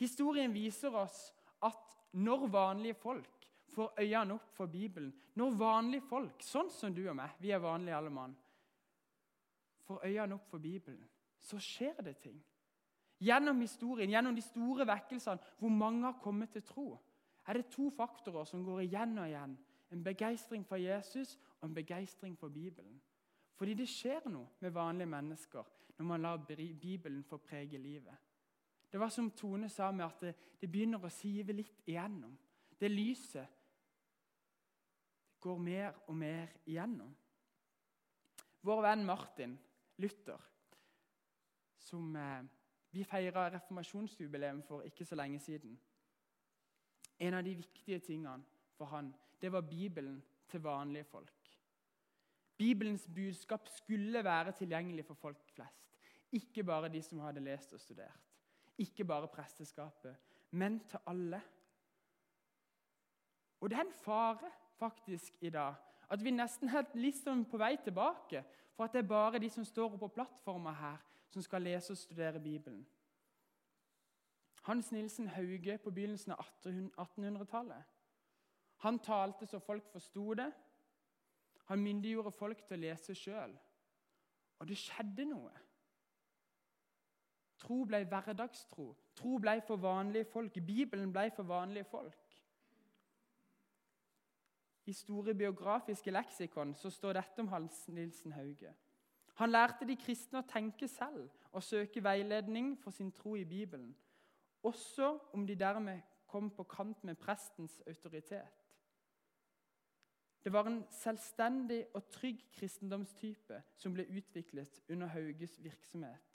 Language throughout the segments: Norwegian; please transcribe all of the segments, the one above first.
Historien viser oss at når vanlige folk får øynene opp for Bibelen, når vanlige folk, sånn som du og meg, vi er vanlige alle mann, får øynene opp for Bibelen, så skjer det ting. Gjennom historien, gjennom de store vekkelsene hvor mange har kommet til tro, er det to faktorer som går igjen og igjen. En begeistring for Jesus og en begeistring for Bibelen. Fordi det skjer noe med vanlige mennesker når man lar Bibelen få prege livet. Det var som Tone sa, med at det, det begynner å sive litt igjennom. Det lyset går mer og mer igjennom. Vår venn Martin Luther, som eh, vi feira reformasjonsjubileum for ikke så lenge siden En av de viktige tingene for han, det var Bibelen til vanlige folk. Bibelens budskap skulle være tilgjengelig for folk flest. Ikke bare de som hadde lest og studert. Ikke bare presteskapet, men til alle. Og det er en fare faktisk i dag at vi nesten er sånn på vei tilbake for at det er bare de som står på plattforma her, som skal lese og studere Bibelen. Hans Nilsen Hauge på begynnelsen av 1800-tallet. Han talte så folk forsto det. Han myndiggjorde folk til å lese sjøl. Og det skjedde noe. Tro ble hverdagstro. Tro ble for vanlige folk. Bibelen ble for vanlige folk. I store biografiske leksikon så står dette om Hans Nilsen Hauge. Han lærte de kristne å tenke selv og søke veiledning for sin tro i Bibelen, også om de dermed kom på kant med prestens autoritet. Det var en selvstendig og trygg kristendomstype som ble utviklet under Hauges virksomhet.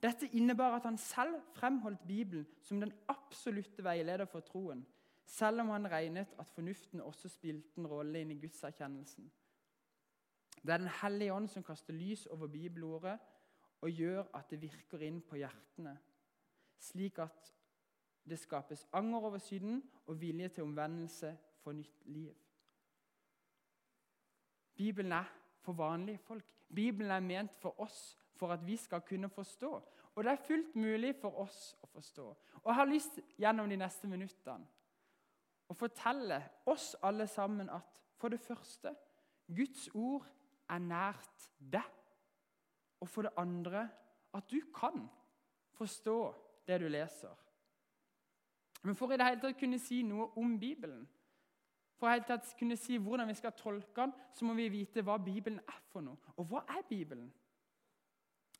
Dette innebar at han selv fremholdt Bibelen som den absolutte veileder for troen, selv om han regnet at fornuften også spilte en rolle inn i gudserkjennelsen. Det er Den hellige ånd som kaster lys over bibelordet og gjør at det virker inn på hjertene, slik at det skapes anger over synden og vilje til omvendelse for nytt liv. Bibelen er for vanlige folk. Bibelen er ment for oss for at vi skal kunne forstå. Og det er fullt mulig for oss å forstå. Og Jeg har lyst gjennom de neste minuttene å fortelle oss alle sammen at for det første Guds ord er nært deg. Og for det andre at du kan forstå det du leser. Men for i det hele tatt kunne si noe om Bibelen, for i det hele tatt kunne si hvordan vi skal tolke den, så må vi vite hva Bibelen er for noe. Og hva er Bibelen?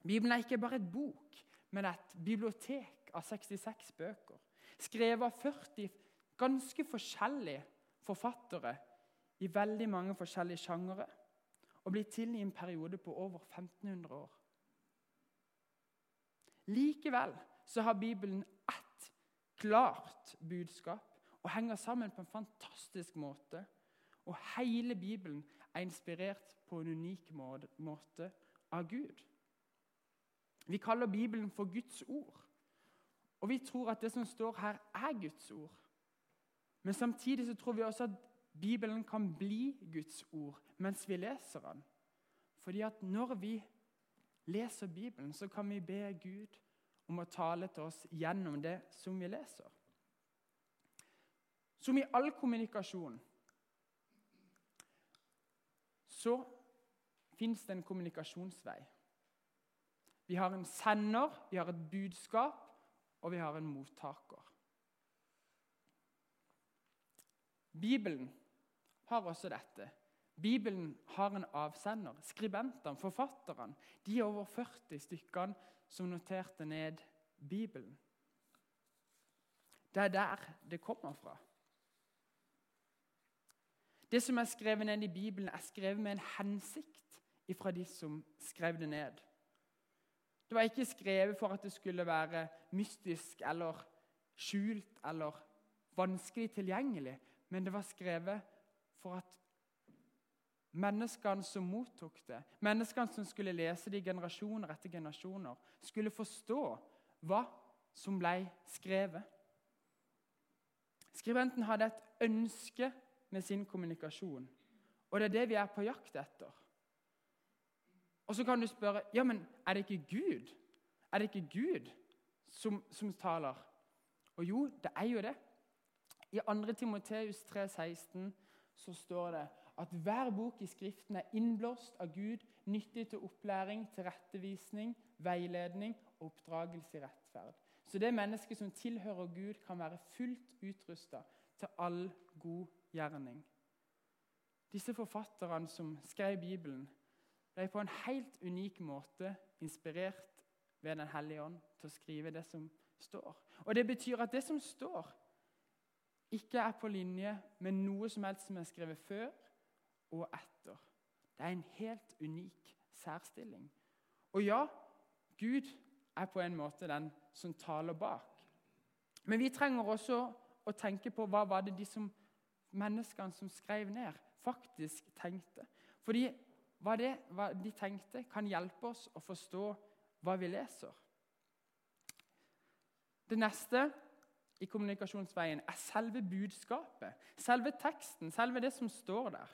Bibelen er ikke bare et bok, men et bibliotek av 66 bøker. Skrevet av 40 ganske forskjellige forfattere i veldig mange forskjellige sjangere. Og blitt til i en periode på over 1500 år. Likevel så har Bibelen ett klart budskap og henger sammen på en fantastisk måte. Og hele Bibelen er inspirert på en unik måte av Gud. Vi kaller Bibelen for Guds ord. Og vi tror at det som står her, er Guds ord. Men samtidig så tror vi også at Bibelen kan bli Guds ord mens vi leser den. Fordi at når vi leser Bibelen, så kan vi be Gud om å tale til oss gjennom det som vi leser. Som i all kommunikasjon så fins det en kommunikasjonsvei. Vi har en sender, vi har et budskap, og vi har en mottaker. Bibelen har også dette. Bibelen har en avsender. Skribentene, forfatterne, de over 40 stykkene som noterte ned Bibelen. Det er der det kommer fra. Det som er skrevet ned i Bibelen, er skrevet med en hensikt fra de som skrev det ned. Det var ikke skrevet for at det skulle være mystisk eller skjult eller vanskelig tilgjengelig, men det var skrevet for at menneskene som mottok det, menneskene som skulle lese det i generasjoner etter generasjoner, skulle forstå hva som ble skrevet. Skribenten hadde et ønske med sin kommunikasjon. Og det er det vi er på jakt etter. Og så kan du spørre ja, men er det ikke Gud Er det ikke Gud som, som taler? Og jo, det er jo det. I 2. Timoteus 3,16 så står det at hver bok i Skriften er innblåst av Gud, nyttig til opplæring, tilrettevisning, veiledning og oppdragelse i rettferd. Så det mennesket som tilhører Gud, kan være fullt utrusta til all god gjerning. Disse forfatterne som skrev Bibelen, ble på en helt unik måte inspirert ved Den hellige ånd til å skrive det som står. Og Det betyr at det som står, ikke er på linje med noe som helst som er skrevet før og etter. Det er en helt unik særstilling. Og ja, Gud er på en måte den som taler bak. Men vi trenger også å tenke på hva var det de som, menneskene som skrev ned, faktisk tenkte. Fordi hva, det, hva de tenkte, kan hjelpe oss å forstå hva vi leser. Det neste i kommunikasjonsveien er selve budskapet, selve teksten, selve det som står der.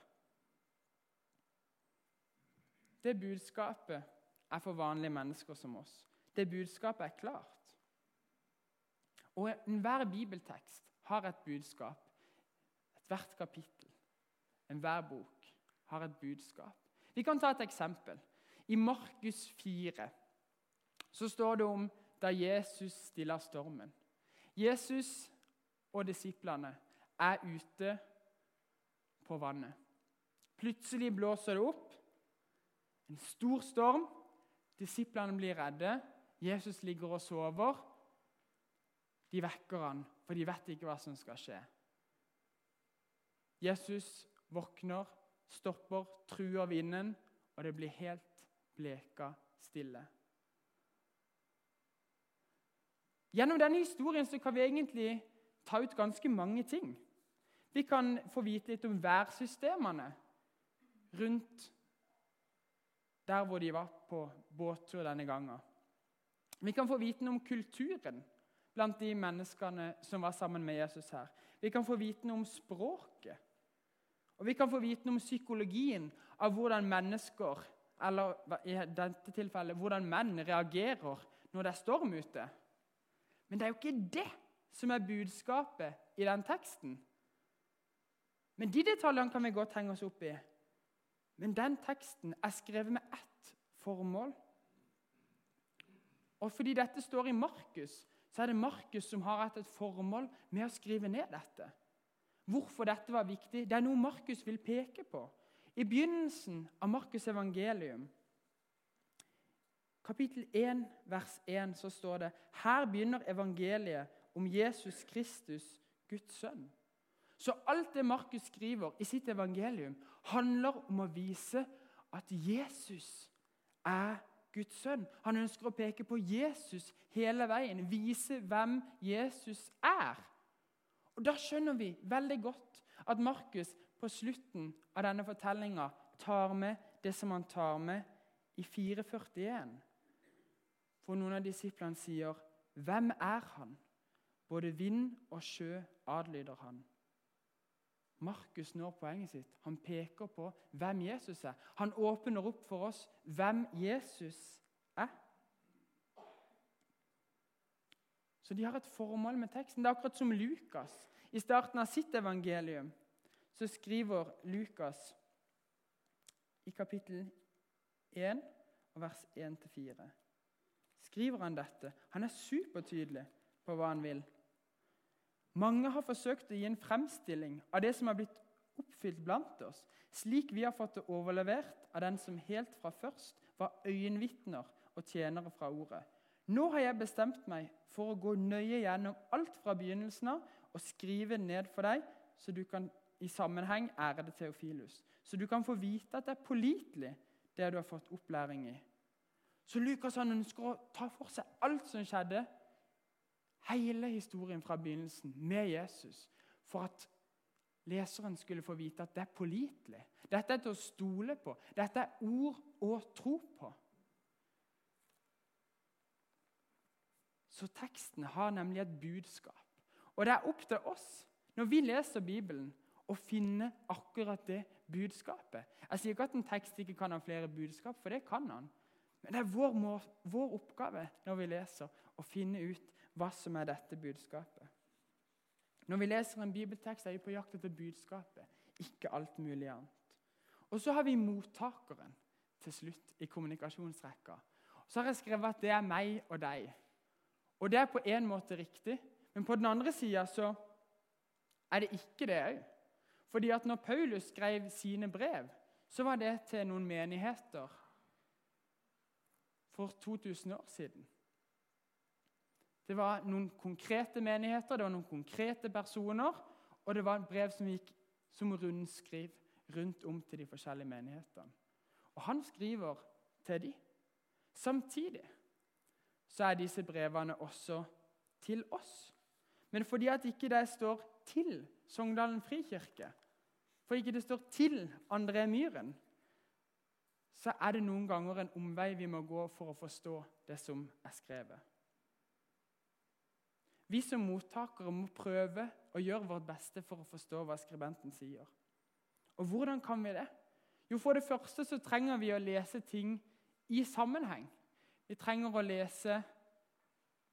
Det budskapet er for vanlige mennesker som oss. Det budskapet er klart. Og enhver bibeltekst har et budskap. Ethvert kapittel, enhver bok, har et budskap. Vi kan ta et eksempel. I Markus 4 så står det om da Jesus stiller stormen. Jesus og disiplene er ute på vannet. Plutselig blåser det opp. En stor storm. Disiplene blir redde. Jesus ligger og sover. De vekker han, for de vet ikke hva som skal skje. Jesus våkner, stopper, truer vinden, og det blir helt bleka stille. Gjennom denne historien kan vi egentlig ta ut ganske mange ting. Vi kan få vite litt om værsystemene rundt der hvor de var på båttur denne gangen. Vi kan få vite om kulturen blant de menneskene som var sammen med Jesus her. Vi kan få vite om språket. Og vi kan få vite om psykologien av hvordan mennesker, eller i dette tilfellet hvordan menn, reagerer når det er storm ute. Men det er jo ikke det som er budskapet i den teksten. Men De detaljene kan vi godt henge oss opp i. Men den teksten er skrevet med ett formål. Og fordi dette står i Markus, så er det Markus som har hatt et formål med å skrive ned dette. Hvorfor dette var viktig, det er noe Markus vil peke på. I begynnelsen av Markus' evangelium, kapittel 1, vers 1, så står det her begynner evangeliet om Jesus Kristus, Guds sønn. Så alt det Markus skriver i sitt evangelium, handler om å vise at Jesus er Guds sønn. Han ønsker å peke på Jesus hele veien, vise hvem Jesus er. Og Da skjønner vi veldig godt at Markus på slutten av denne fortellinga tar med det som han tar med i 441. For noen av disiplene sier, 'Hvem er han?' Både vind og sjø adlyder han. Markus når poenget sitt. Han peker på hvem Jesus er. Han åpner opp for oss hvem Jesus er. Så de har et formål med teksten. Det er akkurat som Lukas. I starten av sitt evangelium så skriver Lukas i kapittel 1 vers 1-4 skriver han dette. Han er supertydelig på hva han vil. Mange har forsøkt å gi en fremstilling av det som har blitt oppfylt blant oss, slik vi har fått det overlevert av den som helt fra først var øyenvitner og tjenere fra ordet. Nå har jeg bestemt meg for å gå nøye gjennom alt fra begynnelsen av og skrive ned for deg, så du kan i sammenheng ære det Teofilus. Så du kan få vite at det er pålitelig, det du har fått opplæring i. Så Lukas han ønsker å ta for seg alt som skjedde hele historien fra begynnelsen med Jesus for at leseren skulle få vite at det er pålitelig. Dette er til å stole på. Dette er ord å tro på. Så teksten har nemlig et budskap. Og det er opp til oss, når vi leser Bibelen, å finne akkurat det budskapet. Jeg sier ikke at en tekst ikke kan ha flere budskap, for det kan han. Men det er vår, vår oppgave når vi leser, å finne ut hva som er dette budskapet. Når vi leser en bibeltekst, er vi på jakt etter budskapet, ikke alt mulig annet. Og så har vi mottakeren til slutt i kommunikasjonsrekka. Så har jeg skrevet at det er meg og deg. Og det er på en måte riktig, men på den andre sida så er det ikke det òg. Fordi at når Paulus skrev sine brev, så var det til noen menigheter for 2000 år siden. Det var noen konkrete menigheter, det var noen konkrete personer, og det var et brev som gikk som rundskriv rundt om til de forskjellige menighetene. Og han skriver til dem. Samtidig så er disse brevene også til oss. Men fordi at ikke det står til Sogndalen frikirke, for ikke det står til André Myhren, så er det noen ganger en omvei vi må gå for å forstå det som er skrevet. Vi som mottakere må prøve å gjøre vårt beste for å forstå hva skribenten sier. Og hvordan kan vi det? Jo, For det første så trenger vi å lese ting i sammenheng. Vi trenger å lese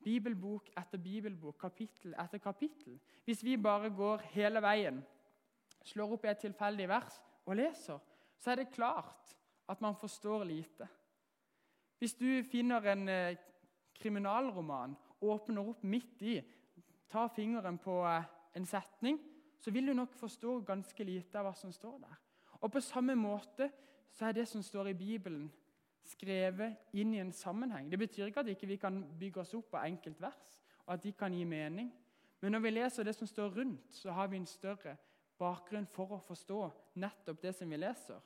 bibelbok etter bibelbok, kapittel etter kapittel. Hvis vi bare går hele veien, slår opp i et tilfeldig vers og leser, så er det klart at man forstår lite. Hvis du finner en eh, kriminalroman, åpner opp midt i, tar fingeren på eh, en setning, så vil du nok forstå ganske lite av hva som står der. Og På samme måte så er det som står i Bibelen, skrevet inn i en sammenheng. Det betyr ikke at ikke vi ikke kan bygge oss opp av enkeltvers, og at de kan gi mening. Men når vi leser det som står rundt, så har vi en større bakgrunn for å forstå nettopp det som vi leser.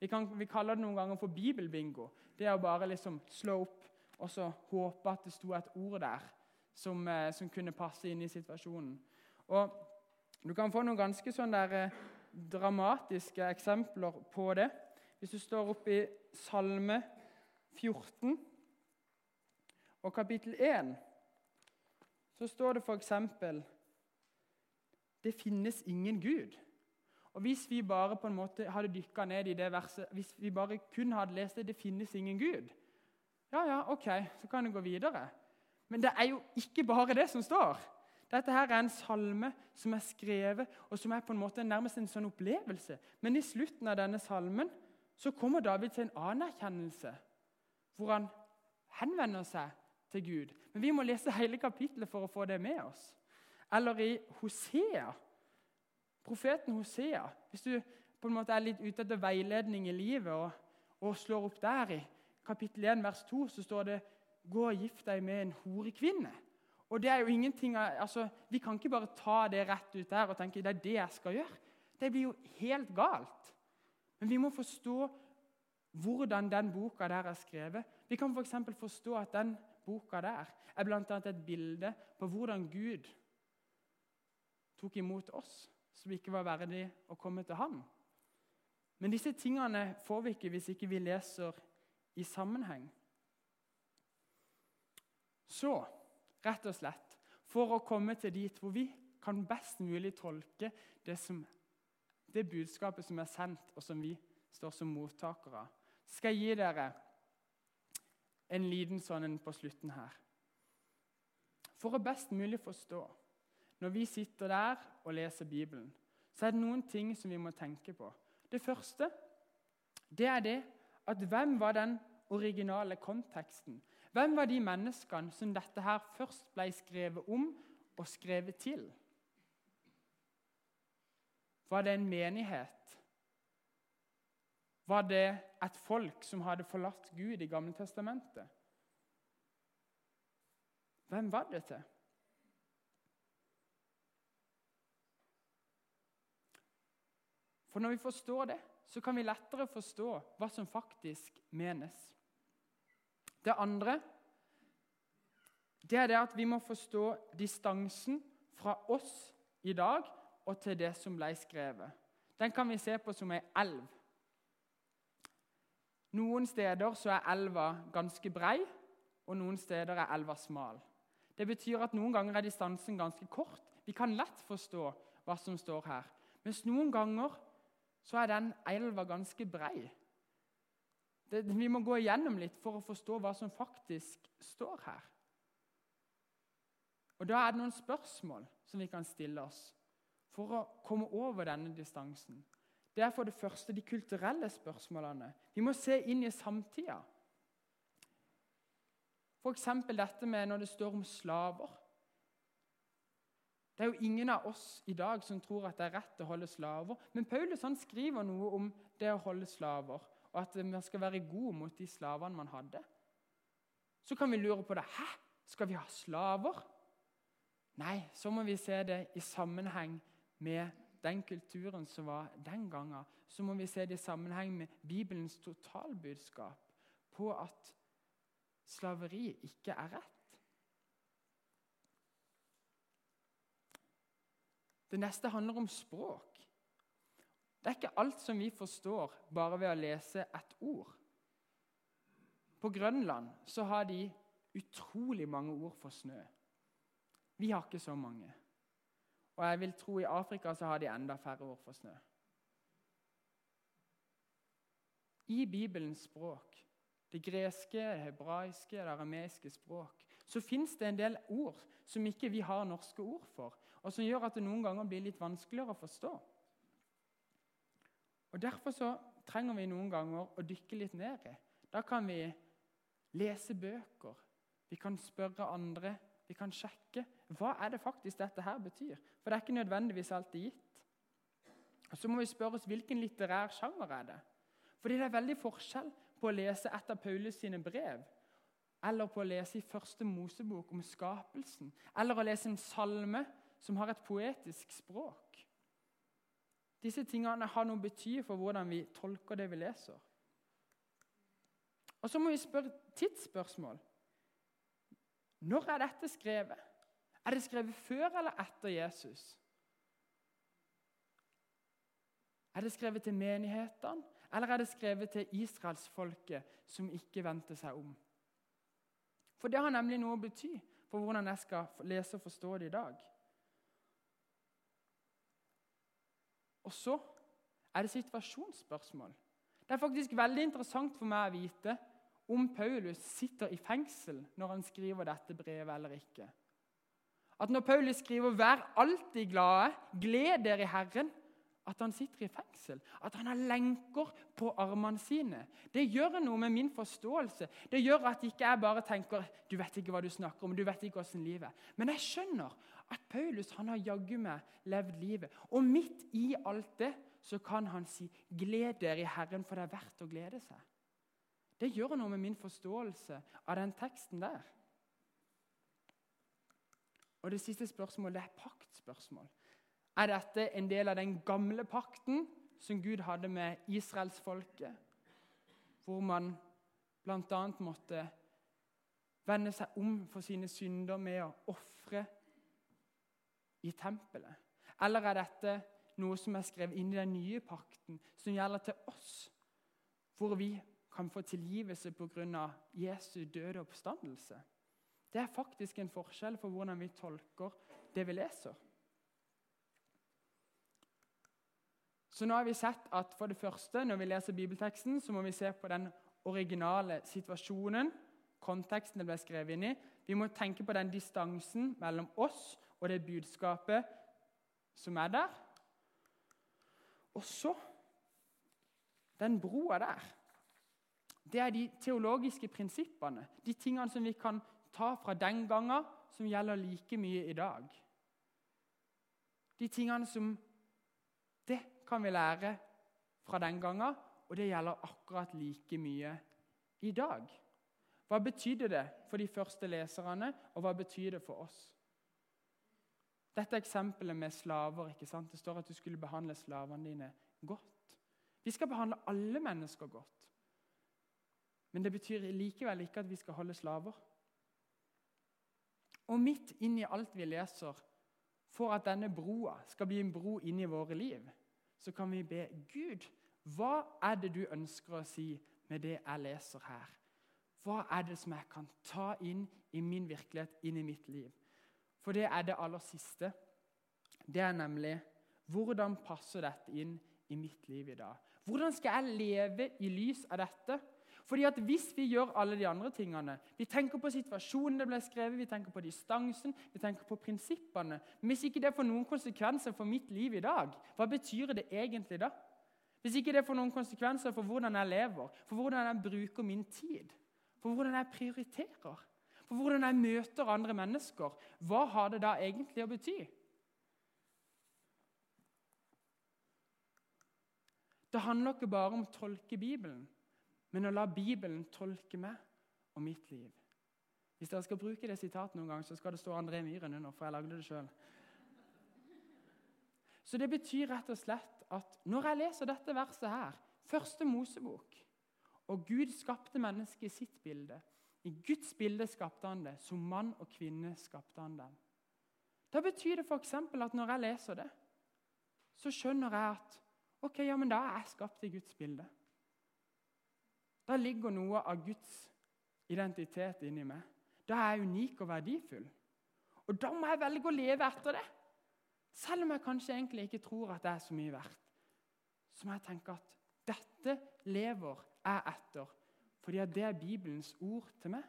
Vi, kan, vi kaller det noen ganger for bibelbingo. Det er å bare liksom slå opp og så håpe at det sto et ord der som, eh, som kunne passe inn i situasjonen. Og Du kan få noen ganske sånn der, eh, dramatiske eksempler på det. Hvis du står oppe i Salme 14 og kapittel 1, så står det f.eks.: Det finnes ingen Gud. Og Hvis vi bare på en måte hadde dykka ned i det verset, hvis vi bare kun hadde lest det 'Det finnes ingen Gud', ja, ja, ok, så kan det gå videre. Men det er jo ikke bare det som står. Dette her er en salme som er skrevet, og som er på en måte nærmest en sånn opplevelse. Men i slutten av denne salmen så kommer David til en anerkjennelse, hvor han henvender seg til Gud. Men vi må lese hele kapittelet for å få det med oss. Eller i Hosea, profeten Hosea. Hvis du på en måte er litt ute etter veiledning i livet og, og slår opp der i kapittel 1, vers 2, så står det 'Gå og gift deg med en horekvinne'. Og det er jo ingenting, altså, Vi kan ikke bare ta det rett ut der og tenke det er det jeg skal gjøre. Det blir jo helt galt. Men vi må forstå hvordan den boka der er skrevet. Vi kan f.eks. For forstå at den boka der er bl.a. et bilde på hvordan Gud tok imot oss som ikke var verdig å komme til ham. Men disse tingene får vi ikke hvis ikke vi leser i sammenheng. Så, rett og slett, for å komme til dit hvor vi kan best mulig tolke det, som, det budskapet som er sendt, og som vi står som mottakere av, skal jeg gi dere en liten sånn på slutten her. For å best mulig forstå når vi sitter der og leser Bibelen, så er det noen ting som vi må tenke på. Det første det er det at hvem var den originale konteksten? Hvem var de menneskene som dette her først ble skrevet om og skrevet til? Var det en menighet? Var det et folk som hadde forlatt Gud i Gamle Testamentet? Hvem var det til? For når vi forstår det, så kan vi lettere forstå hva som faktisk menes. Det andre det er det at vi må forstå distansen fra oss i dag og til det som ble skrevet. Den kan vi se på som ei elv. Noen steder så er elva ganske brei, og noen steder er elva smal. Det betyr at noen ganger er distansen ganske kort. Vi kan lett forstå hva som står her. Mens noen ganger så er den elva ganske brei. Det, vi må gå igjennom litt for å forstå hva som faktisk står her. Og Da er det noen spørsmål som vi kan stille oss for å komme over denne distansen. Det er for det første de kulturelle spørsmålene. Vi må se inn i samtida. F.eks. dette med når det står om slaver. Det er jo ingen av oss i dag som tror at det er rett å holde slaver. Men Paulus han skriver noe om det å holde slaver, og at man skal være god mot de slavene man hadde. Så kan vi lure på det. Hæ? Skal vi ha slaver? Nei, så må vi se det i sammenheng med den kulturen som var den gangen. Så må vi se det i sammenheng med Bibelens totalbudskap på at slaveri ikke er rett. Det neste handler om språk. Det er ikke alt som vi forstår bare ved å lese et ord. På Grønland så har de utrolig mange ord for snø. Vi har ikke så mange. Og jeg vil tro i Afrika så har de enda færre ord for snø. I Bibelens språk, det greske, det hebraiske, det arameiske språk, så fins det en del ord som ikke vi har norske ord for, og som gjør at det noen ganger blir litt vanskeligere å forstå. Og Derfor så trenger vi noen ganger å dykke litt ned i. Da kan vi lese bøker, vi kan spørre andre, vi kan sjekke hva er det faktisk dette her betyr. For det er ikke nødvendigvis alltid gitt. Og Så må vi spørre oss hvilken litterær sjanger er det Fordi det er veldig forskjell på å lese et av Paulus sine brev eller på å lese i første Mosebok om skapelsen, eller å lese en salme som har et poetisk språk. Disse tingene har noe bety for hvordan vi tolker det vi leser. Og Så må vi spørre tidsspørsmål. Når er dette skrevet? Er det skrevet før eller etter Jesus? Er det skrevet til menighetene, eller er det skrevet til israelsfolket som ikke vendte seg om? For det har nemlig noe å bety for hvordan jeg skal lese og forstå det i dag. Og så er det situasjonsspørsmål. Det er faktisk veldig interessant for meg å vite om Paulus sitter i fengsel når han skriver dette brevet eller ikke. At når Paulus skriver 'Vær alltid glade, gled dere i Herren', at han sitter i fengsel, at han har lenker på armene sine. Det gjør noe med min forståelse. Det gjør at ikke jeg bare tenker 'Du vet ikke hva du snakker om, du vet ikke hvordan livet er'. Men jeg skjønner at Paulus han har jaggu meg levd livet. Og midt i alt det så kan han si 'Gled dere i Herren, for det er verdt å glede seg'. Det gjør noe med min forståelse av den teksten der. Og Det siste spørsmålet er paktspørsmål. Er dette en del av den gamle pakten som Gud hadde med israelsfolket? Hvor man bl.a. måtte vende seg om for sine synder med å ofre i tempelet? Eller er dette noe som er skrevet inn i den nye pakten, som gjelder til oss? Hvor vi kan få tilgivelse pga. Jesu døde oppstandelse. Det er faktisk en forskjell for hvordan vi tolker det vi leser. Så nå har vi sett at for det første, Når vi leser bibelteksten, så må vi se på den originale situasjonen, konteksten det ble skrevet inn i. Vi må tenke på den distansen mellom oss og det budskapet som er der. Og så den broa der det er de teologiske prinsippene, de tingene som vi kan ta fra den gangen, som gjelder like mye i dag. De tingene som Det kan vi lære fra den gangen, og det gjelder akkurat like mye i dag. Hva betydde det for de første leserne, og hva betyr det for oss? Dette eksempelet med slaver. ikke sant? Det står at du skulle behandle slavene dine godt. Vi skal behandle alle mennesker godt. Men det betyr likevel ikke at vi skal holde slaver. Og midt inni alt vi leser, for at denne broa skal bli en bro inn i våre liv, så kan vi be Gud, hva er det du ønsker å si med det jeg leser her? Hva er det som jeg kan ta inn i min virkelighet, inn i mitt liv? For det er det aller siste. Det er nemlig hvordan passer dette inn i mitt liv i dag? Hvordan skal jeg leve i lys av dette? Fordi at Hvis vi gjør alle de andre tingene Vi tenker på situasjonen det ble skrevet, vi tenker på distansen, vi tenker på prinsippene. Hvis ikke det får noen konsekvenser for mitt liv i dag, hva betyr det egentlig da? Hvis ikke det får noen konsekvenser for hvordan jeg lever, for hvordan jeg bruker min tid, for hvordan jeg prioriterer, for hvordan jeg møter andre mennesker, hva har det da egentlig å bety? Det handler ikke bare om å tolke Bibelen, men å la Bibelen tolke meg og mitt liv. Hvis dere skal bruke det sitatet noen gang, så skal det stå André Myhren under, for jeg lagde det sjøl. Så det betyr rett og slett at når jeg leser dette verset her, første Mosebok, og Gud skapte mennesket i sitt bilde I Guds bilde skapte han det. Som mann og kvinne skapte han dem. Da betyr det f.eks. at når jeg leser det, så skjønner jeg at Ok, ja, men Da er jeg skapt i Guds bilde. Da ligger noe av Guds identitet inni meg. Da er jeg unik og verdifull. Og da må jeg velge å leve etter det. Selv om jeg kanskje egentlig ikke tror at det er så mye verdt. Så må jeg tenke at dette lever jeg etter, fordi at det er Bibelens ord til meg.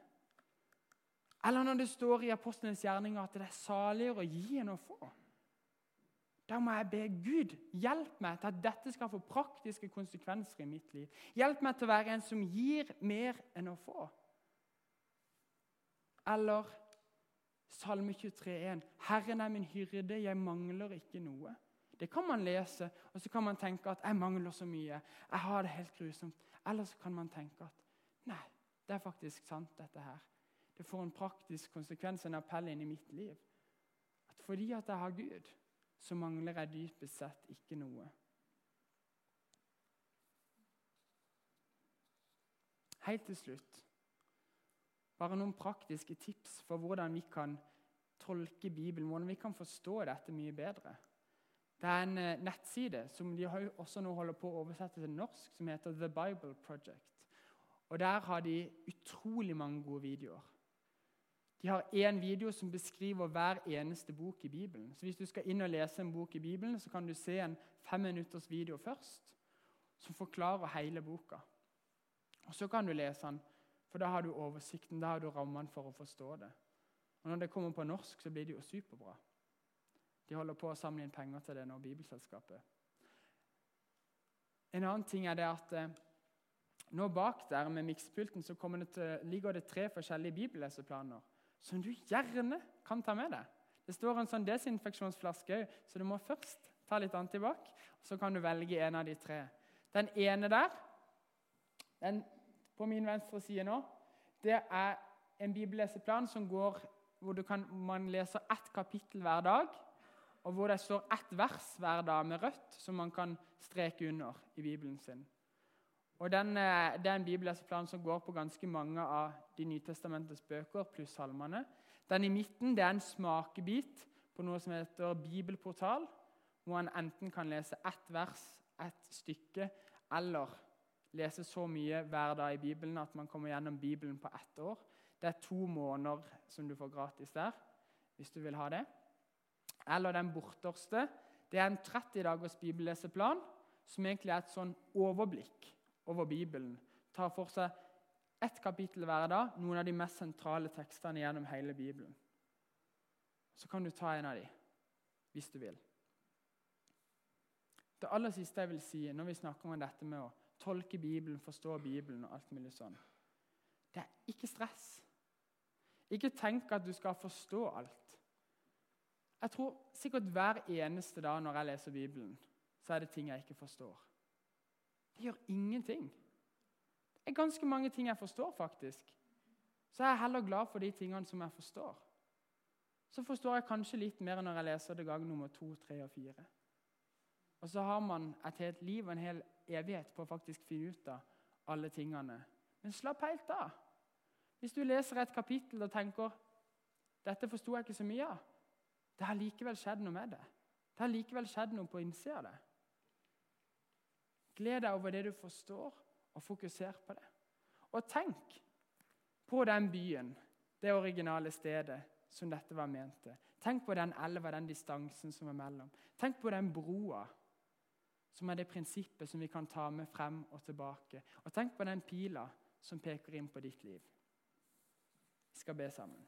Eller når det står i apostlenes gjerninger at det er saligere å gi enn å få. Da må jeg be Gud hjelp meg til at dette skal få praktiske konsekvenser i mitt liv. Hjelp meg til å være en som gir mer enn å få. Eller Salme 23, 23,1.: Herren er min hyrde, jeg mangler ikke noe. Det kan man lese, og så kan man tenke at jeg mangler så mye. Jeg har det helt grusomt. Eller så kan man tenke at nei, det er faktisk sant, dette her. Det får en praktisk konsekvens, en appell inn i mitt liv. At fordi at jeg har Gud, så mangler jeg dypest sett ikke noe. Helt til slutt bare noen praktiske tips for hvordan vi kan tolke Bibelen, hvordan vi kan forstå dette mye bedre. Det er en eh, nettside som de også nå holder på å oversette til norsk, som heter The Bible Project. Og Der har de utrolig mange gode videoer. De har én video som beskriver hver eneste bok i Bibelen. Så Hvis du skal inn og lese en bok i Bibelen, så kan du se en femminutters video først som forklarer hele boka. Og Så kan du lese den, for da har du oversikten, da har du rammene for å forstå det. Og Når det kommer på norsk, så blir det jo superbra. De holder på å samle inn penger til det nå, Bibelselskapet. En annen ting er det at eh, nå bak der med mikspulten så det til, ligger det tre forskjellige bibelleseplaner som du gjerne kan ta med deg. Det står en sånn desinfeksjonsflaske òg, så du må først ta litt antibac. Så kan du velge en av de tre. Den ene der, den på min venstre side nå, det er en bibelleseplan som går, hvor kan, man leser ett kapittel hver dag, og hvor det står ett vers hver dag med rødt som man kan streke under i Bibelen sin. Og den, eh, en bibelleseplan som går på ganske mange av De nytestamentets bøker pluss salmene. Den i midten det er en smakebit på noe som heter Bibelportal, hvor man enten kan lese ett vers, ett stykke, eller lese så mye hver dag i Bibelen at man kommer gjennom Bibelen på ett år. Det er to måneder som du får gratis der, hvis du vil ha det. Eller den borterste. Det er en 30 dagers bibelleseplan, som egentlig er et sånn overblikk over Bibelen. Tar for seg ett kapittel hver dag, noen av de mest sentrale tekstene gjennom hele Bibelen. Så kan du ta en av de, hvis du vil. Det aller siste jeg vil si når vi snakker om dette med å tolke Bibelen, forstå Bibelen og alt mulig sånn, det er ikke stress. Ikke tenk at du skal forstå alt. Jeg tror sikkert hver eneste dag når jeg leser Bibelen, så er det ting jeg ikke forstår. Det gjør ingenting. Det er ganske mange ting jeg forstår, faktisk. Så jeg er heller glad for de tingene som jeg forstår. Så forstår jeg kanskje litt mer når jeg leser det gang nummer to, tre og fire. Og så har man et helt liv og en hel evighet på å faktisk finne ut av alle tingene. Men slapp helt av. Hvis du leser et kapittel og tenker dette forsto jeg ikke så mye av, det har likevel skjedd noe med det. Det har likevel skjedd noe på innsida av det. Gled deg over det du forstår, og fokuser på det. Og tenk på den byen, det originale stedet som dette var ment til. Tenk på den elva, den distansen som er mellom. Tenk på den broa, som er det prinsippet som vi kan ta med frem og tilbake. Og tenk på den pila som peker inn på ditt liv. Vi skal be sammen.